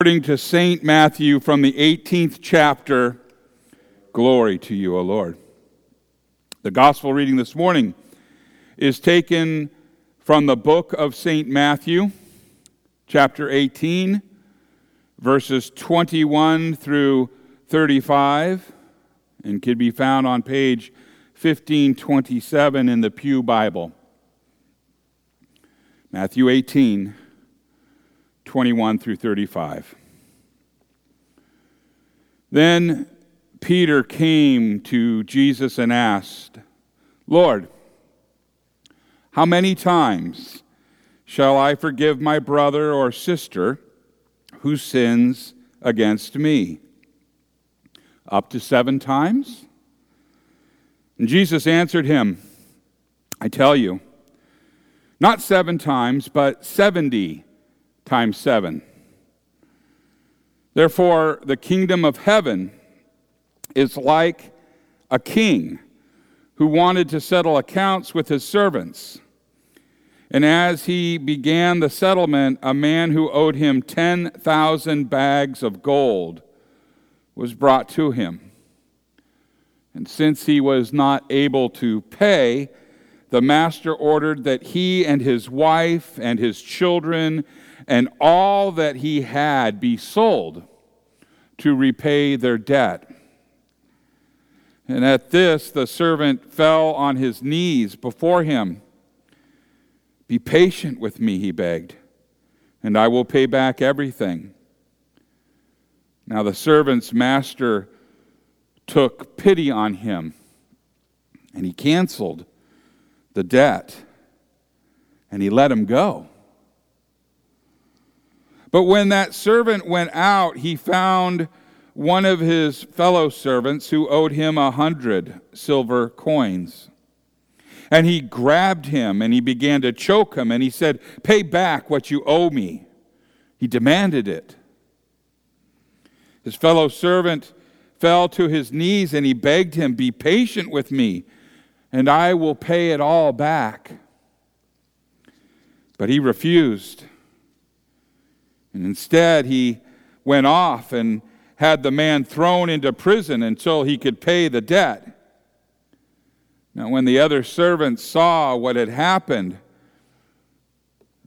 According to St. Matthew from the 18th chapter, glory to you, O Lord. The gospel reading this morning is taken from the book of St. Matthew, chapter 18, verses 21 through 35, and can be found on page 1527 in the Pew Bible. Matthew 18, 21 through 35. Then Peter came to Jesus and asked, Lord, how many times shall I forgive my brother or sister who sins against me? Up to seven times? And Jesus answered him, I tell you, not seven times, but seventy times seven. Therefore, the kingdom of heaven is like a king who wanted to settle accounts with his servants. And as he began the settlement, a man who owed him 10,000 bags of gold was brought to him. And since he was not able to pay, the master ordered that he and his wife and his children and all that he had be sold to repay their debt. And at this, the servant fell on his knees before him. Be patient with me, he begged, and I will pay back everything. Now the servant's master took pity on him, and he canceled the debt, and he let him go. But when that servant went out, he found one of his fellow servants who owed him a hundred silver coins. And he grabbed him and he began to choke him, and he said, Pay back what you owe me. He demanded it. His fellow servant fell to his knees and he begged him, Be patient with me, and I will pay it all back. But he refused. And instead, he went off and had the man thrown into prison until he could pay the debt. Now, when the other servants saw what had happened,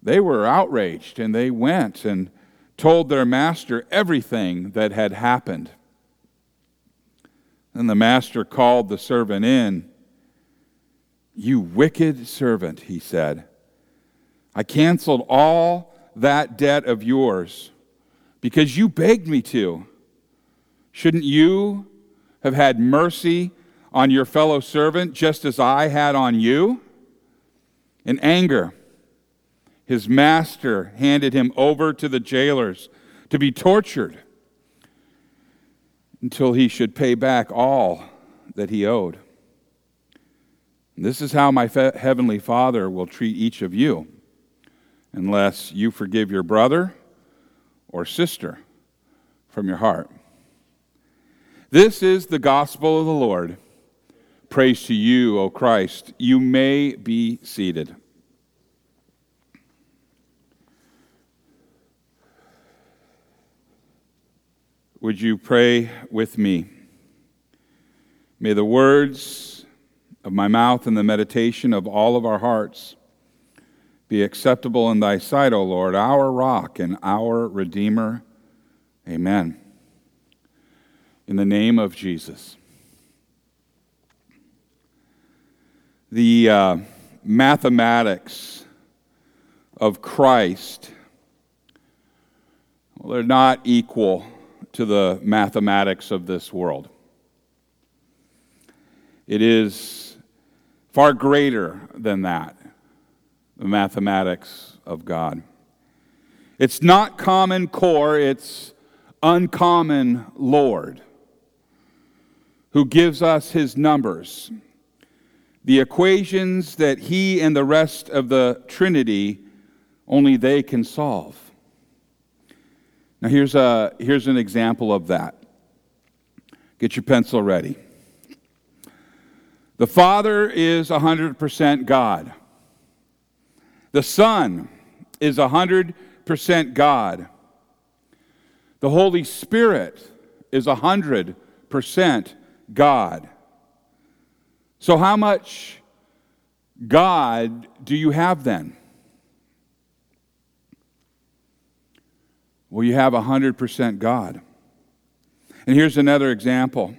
they were outraged and they went and told their master everything that had happened. Then the master called the servant in. You wicked servant, he said. I canceled all that debt of yours because you begged me to. Shouldn't you have had mercy on your fellow servant just as I had on you? In anger, his master handed him over to the jailers to be tortured until he should pay back all that he owed. This is how my heavenly Father will treat each of you unless you forgive your brother or sister from your heart. This is the gospel of the Lord. Praise to you, O Christ. You may be seated. Would you pray with me? May the words of my mouth and the meditation of all of our hearts be acceptable in thy sight, O Lord, our rock and our Redeemer. Amen. In the name of Jesus. The uh, mathematics of Christ, well, they're not equal to the mathematics of this world. It is far greater than that the mathematics of God. It's not common core, it's uncommon Lord who gives us his numbers. The equations that he and the rest of the Trinity only they can solve. Now, here's, a, here's an example of that. Get your pencil ready. The Father is 100% God. The Son is 100% God. The Holy Spirit is 100% God. So, how much God do you have then? Well, you have 100% God. And here's another example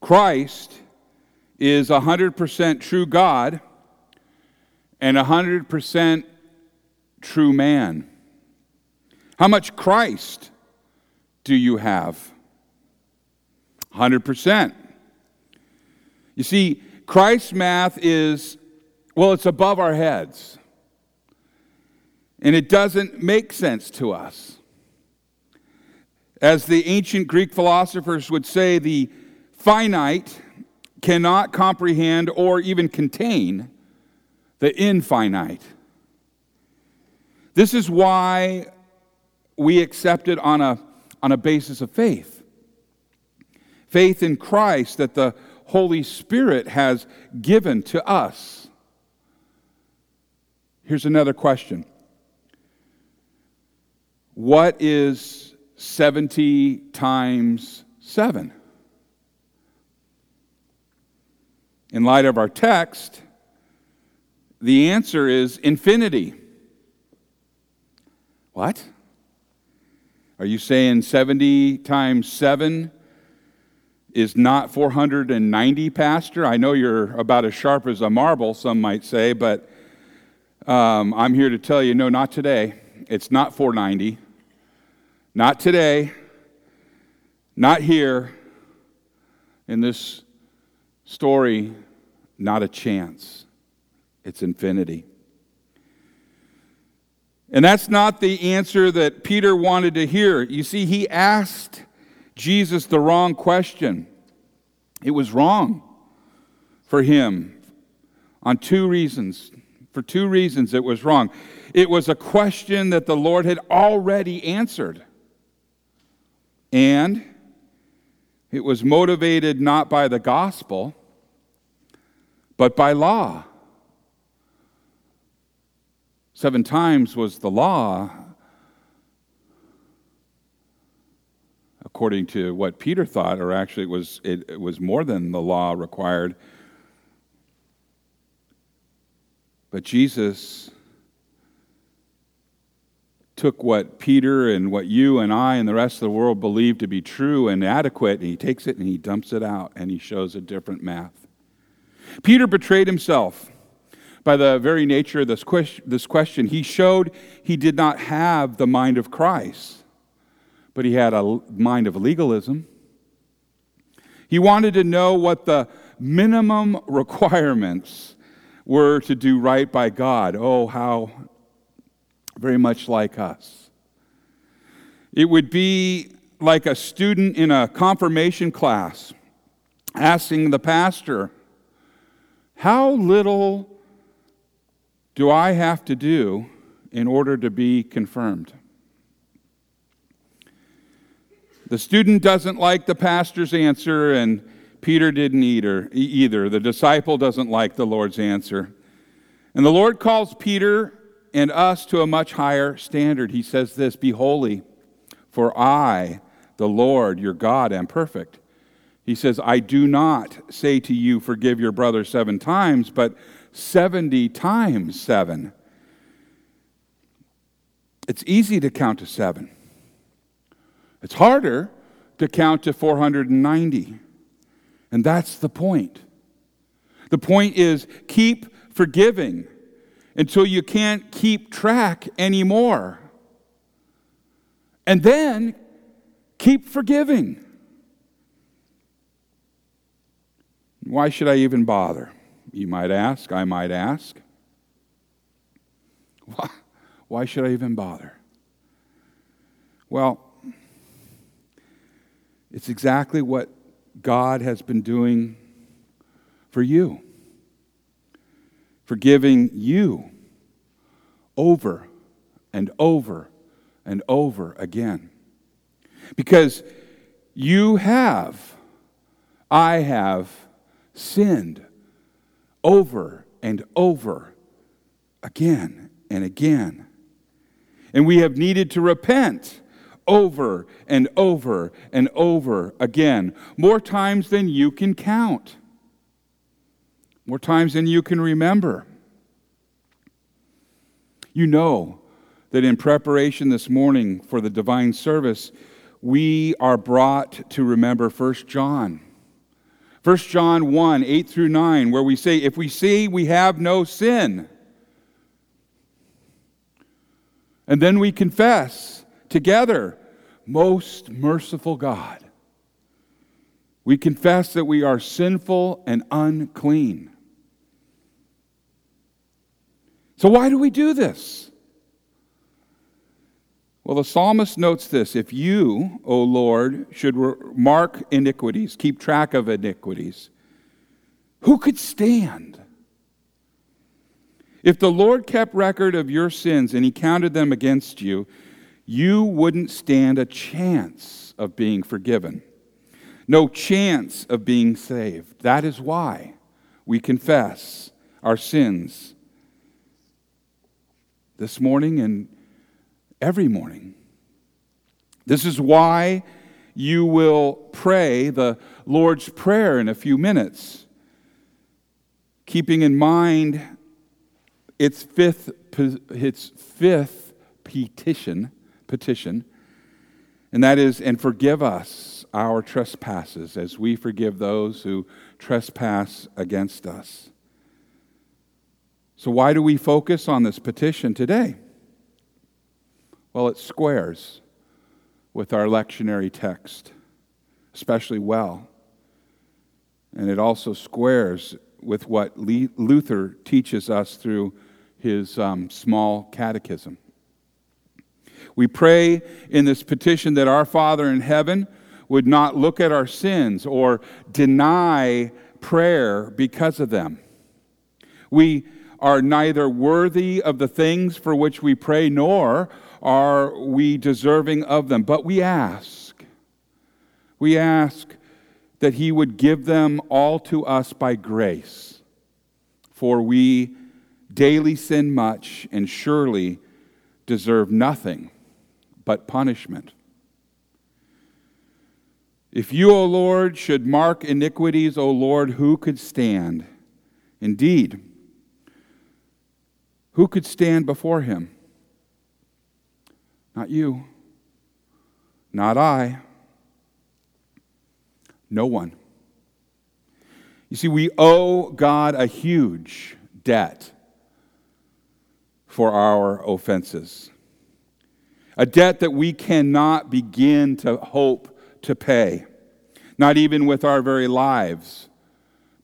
Christ is 100% true God and 100% true man. How much Christ do you have? 100%. You see, Christ's math is, well, it's above our heads. And it doesn't make sense to us. As the ancient Greek philosophers would say, the finite cannot comprehend or even contain the infinite. This is why we accept it on a, on a basis of faith. Faith in Christ that the Holy Spirit has given to us. Here's another question What is 70 times 7? In light of our text, the answer is infinity. What? Are you saying 70 times 7 is not 490, Pastor? I know you're about as sharp as a marble, some might say, but um, I'm here to tell you no, not today. It's not 490. Not today. Not here. In this story, not a chance. It's infinity. And that's not the answer that Peter wanted to hear. You see, he asked Jesus the wrong question. It was wrong for him on two reasons. For two reasons, it was wrong. It was a question that the Lord had already answered. And it was motivated not by the gospel, but by law. Seven times was the law, according to what Peter thought, or actually it was, it, it was more than the law required. But Jesus took what Peter and what you and I and the rest of the world believe to be true and adequate, and he takes it and he dumps it out and he shows a different math. Peter betrayed himself by the very nature of this question. He showed he did not have the mind of Christ but he had a mind of legalism. He wanted to know what the minimum requirements were to do right by God. Oh, how very much like us. It would be like a student in a confirmation class asking the pastor, How little do I have to do in order to be confirmed? The student doesn't like the pastor's answer, and Peter didn't either. either. The disciple doesn't like the Lord's answer. And the Lord calls Peter and us to a much higher standard. He says this Be holy, for I, the Lord your God, am perfect. He says, I do not say to you, forgive your brother seven times, but 70 times seven. It's easy to count to seven. It's harder to count to 490. And that's the point. The point is keep forgiving until you can't keep track anymore. And then keep forgiving. Why should I even bother? You might ask, I might ask. Why, why should I even bother? Well, it's exactly what God has been doing for you, forgiving you over and over and over again. Because you have, I have sinned over and over again and again. And we have needed to repent over and over and over again, more times than you can count, more times than you can remember. You know that in preparation this morning for the divine service, we are brought to remember 1 John. 1 John 1 8 through 9, where we say, If we say we have no sin, and then we confess together, Most merciful God, we confess that we are sinful and unclean. So, why do we do this? Well, the psalmist notes this If you, O Lord, should mark iniquities, keep track of iniquities, who could stand? If the Lord kept record of your sins and he counted them against you, you wouldn't stand a chance of being forgiven. No chance of being saved. That is why we confess our sins this morning and every morning. This is why you will pray the Lord's Prayer in a few minutes, keeping in mind its fifth, its fifth petition, petition, and that is, and forgive us our trespasses as we forgive those who trespass against us. So, why do we focus on this petition today? Well, it squares with our lectionary text, especially well. And it also squares with what Luther teaches us through his um, small catechism. We pray in this petition that our Father in heaven would not look at our sins or deny prayer because of them. We are neither worthy of the things for which we pray, nor are we deserving of them? But we ask. We ask that He would give them all to us by grace. For we daily sin much and surely deserve nothing but punishment. If you, O Lord, should mark iniquities, O Lord, who could stand? Indeed, who could stand before him? Not you. Not I. No one. You see, we owe God a huge debt for our offenses, a debt that we cannot begin to hope to pay, not even with our very lives,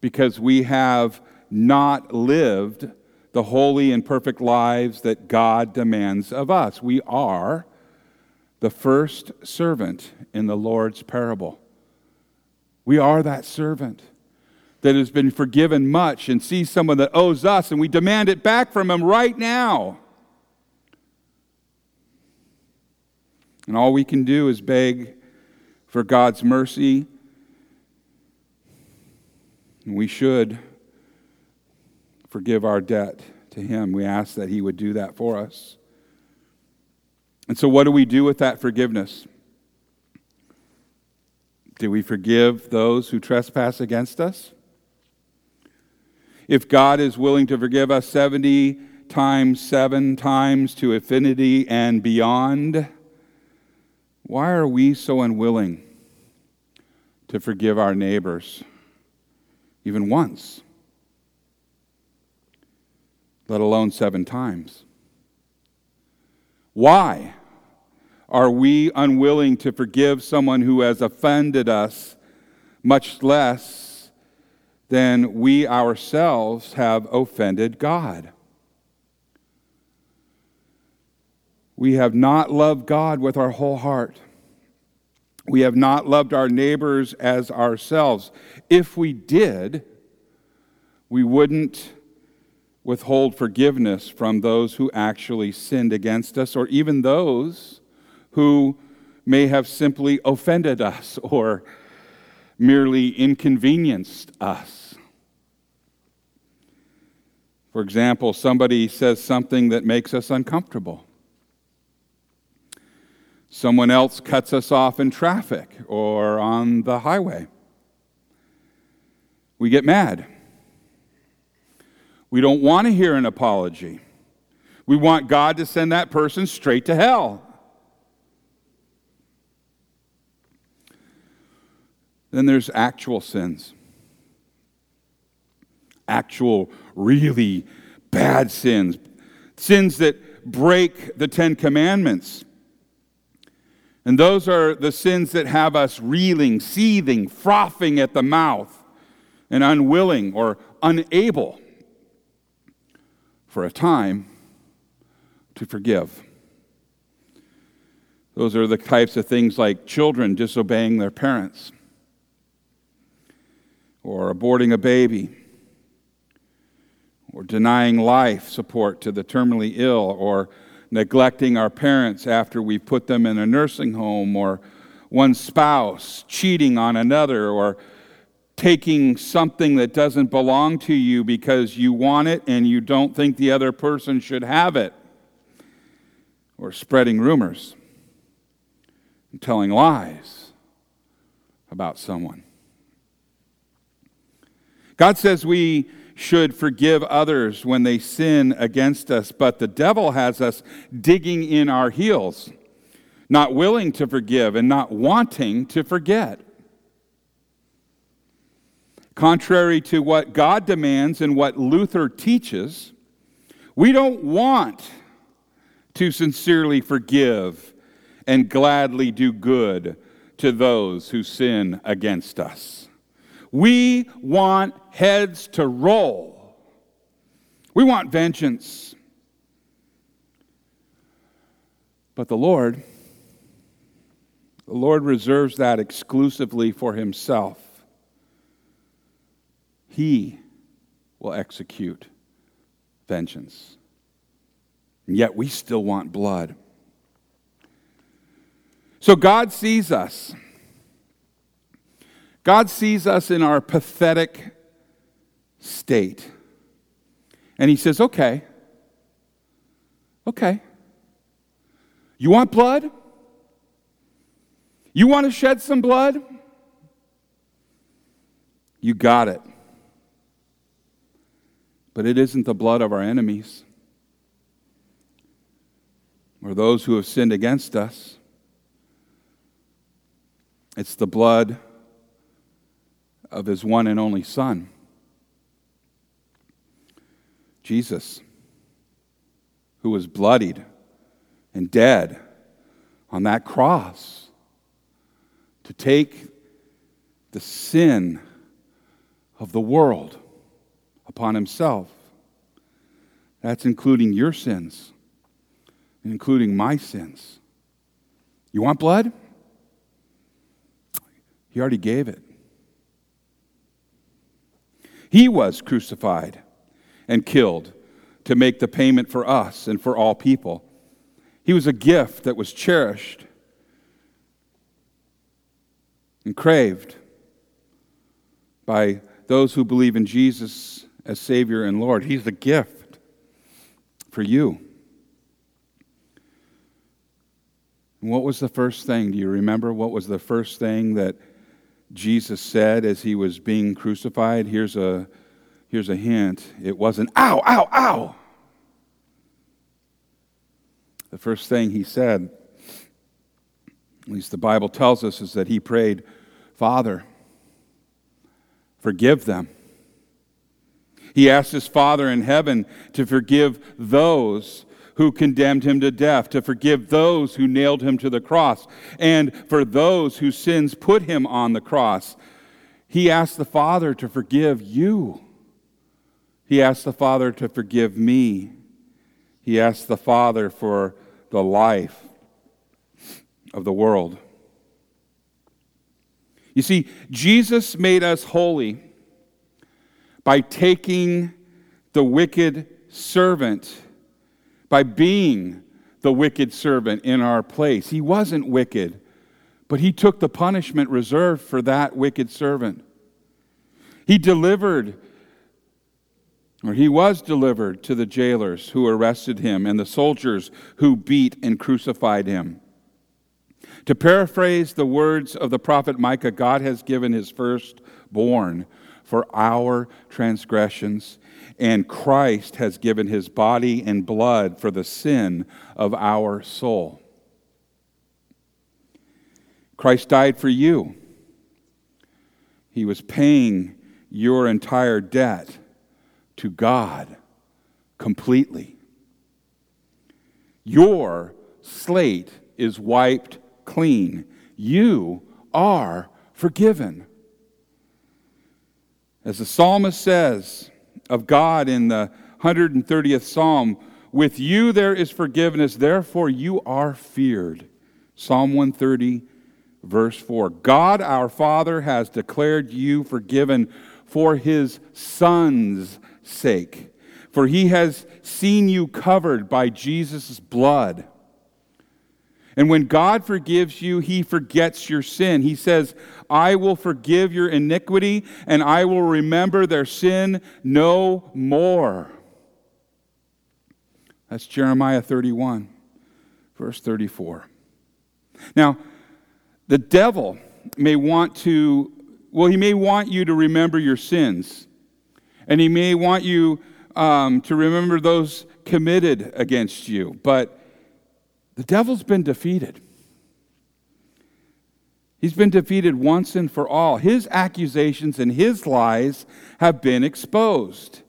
because we have not lived the holy and perfect lives that God demands of us. We are the first servant in the Lord's parable. We are that servant that has been forgiven much and sees someone that owes us, and we demand it back from him right now. And all we can do is beg for God's mercy. And we should forgive our debt to Him. We ask that He would do that for us. And so, what do we do with that forgiveness? Do we forgive those who trespass against us? If God is willing to forgive us 70 times, seven times to infinity and beyond, why are we so unwilling to forgive our neighbors even once? Let alone seven times. Why are we unwilling to forgive someone who has offended us much less than we ourselves have offended God? We have not loved God with our whole heart. We have not loved our neighbors as ourselves. If we did, we wouldn't withhold forgiveness from those who actually sinned against us, or even those who may have simply offended us or merely inconvenienced us. For example, somebody says something that makes us uncomfortable. Someone else cuts us off in traffic or on the highway. We get mad. We don't want to hear an apology. We want God to send that person straight to hell. Then there's actual sins. Actual, really bad sins. Sins that break the Ten Commandments. And those are the sins that have us reeling, seething, frothing at the mouth, and unwilling or unable for a time to forgive. Those are the types of things like children disobeying their parents, or aborting a baby, or denying life support to the terminally ill, or neglecting our parents after we put them in a nursing home, or one spouse cheating on another, or taking something that doesn't belong to you because you want it and you don't think the other person should have it, or spreading rumors and telling lies about someone. God says we should forgive others when they sin against us, but the devil has us digging in our heels, not willing to forgive and not wanting to forget. Contrary to what God demands and what Luther teaches, we don't want to sincerely forgive and gladly do good to those who sin against us. We want heads to roll. We want vengeance. But the Lord, the Lord reserves that exclusively for Himself. He will execute vengeance. And yet we still want blood. So God sees us. God sees us in our pathetic state. And He says, okay, okay. You want blood? You want to shed some blood? You got it. But it isn't the blood of our enemies or those who have sinned against us. It's the blood of his one and only Son, Jesus, who was bloodied and dead on that cross to take the sin of the world upon himself. That's including your sins, including my sins. You want blood? He already gave it. He was crucified and killed to make the payment for us and for all people. He was a gift that was cherished and craved by those who believe in Jesus as Savior and Lord. He's the gift for you. And what was the first thing? Do you remember what was the first thing that Jesus said as he was being crucified? Here's a, here's a hint it wasn't, ow, ow, ow. The first thing he said, at least the Bible tells us, is that he prayed, Father, forgive them he asked his Father in heaven to forgive those who condemned him to death, to forgive those who nailed him to the cross, and for those whose sins put him on the cross. He asked the Father to forgive you. He asked the Father to forgive me. He asked the Father for the life of the world. You see, Jesus made us holy by taking the wicked servant, by being the wicked servant in our place. He wasn't wicked, but he took the punishment reserved for that wicked servant. He delivered, or he was delivered to the jailers who arrested him and the soldiers who beat and crucified him. To paraphrase the words of the prophet Micah, God has given his firstborn for our transgressions, and Christ has given his body and blood for the sin of our soul. Christ died for you. He was paying your entire debt to God completely. Your slate is wiped clean. You are forgiven. As the psalmist says of God in the 130th Psalm, with you there is forgiveness, therefore you are feared. Psalm 130, verse 4. God our Father has declared you forgiven for his Son's sake, for he has seen you covered by Jesus' blood. And when God forgives you, he forgets your sin. He says, I will forgive your iniquity and I will remember their sin no more. That's Jeremiah 31, verse 34. Now, the devil may want to, well, he may want you to remember your sins, and he may want you um, to remember those committed against you, but the devil's been defeated. He's been defeated once and for all. His accusations and his lies have been exposed.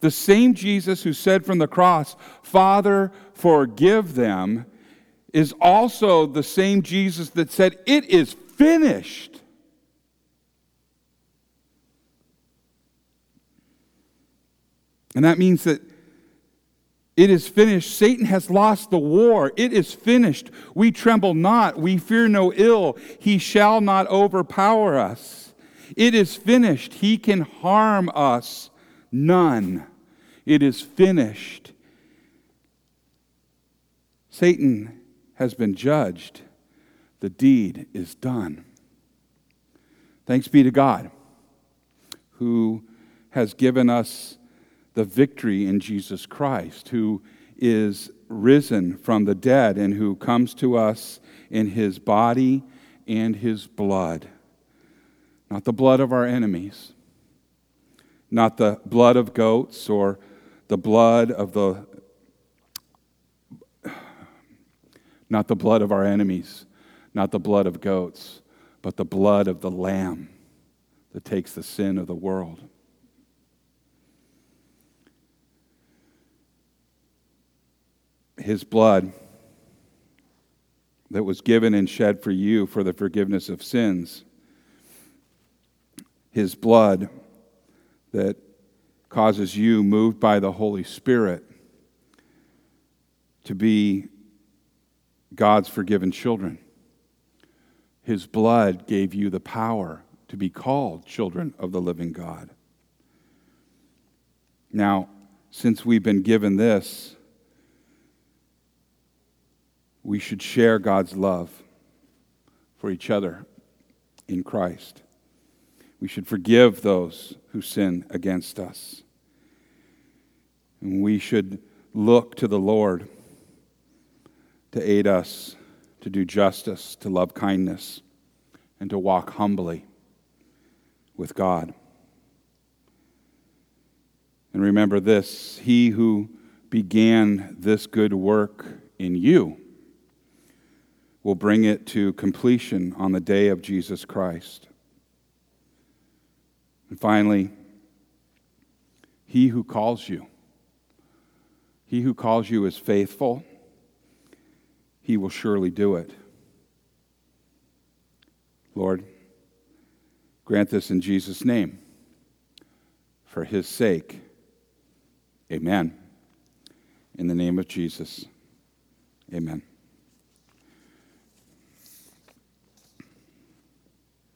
The same Jesus who said from the cross, Father, forgive them, is also the same Jesus that said, It is finished. And that means that it is finished. Satan has lost the war. It is finished. We tremble not. We fear no ill. He shall not overpower us. It is finished. He can harm us none. It is finished. Satan has been judged. The deed is done. Thanks be to God who has given us the victory in Jesus Christ, who is risen from the dead and who comes to us in his body and his blood. Not the blood of our enemies, not the blood of goats or the blood of the not the blood of our enemies, not the blood of goats, but the blood of the lamb that takes the sin of the world. His blood that was given and shed for you for the forgiveness of sins. His blood that causes you, moved by the Holy Spirit, to be God's forgiven children. His blood gave you the power to be called children of the living God. Now, since we've been given this, we should share God's love for each other in Christ. We should forgive those who sin against us. And we should look to the Lord to aid us to do justice, to love kindness, and to walk humbly with God. And remember this He who began this good work in you will bring it to completion on the day of Jesus Christ. And finally, he who calls you, he who calls you is faithful, he will surely do it. Lord, grant this in Jesus' name. For his sake, amen. In the name of Jesus, amen.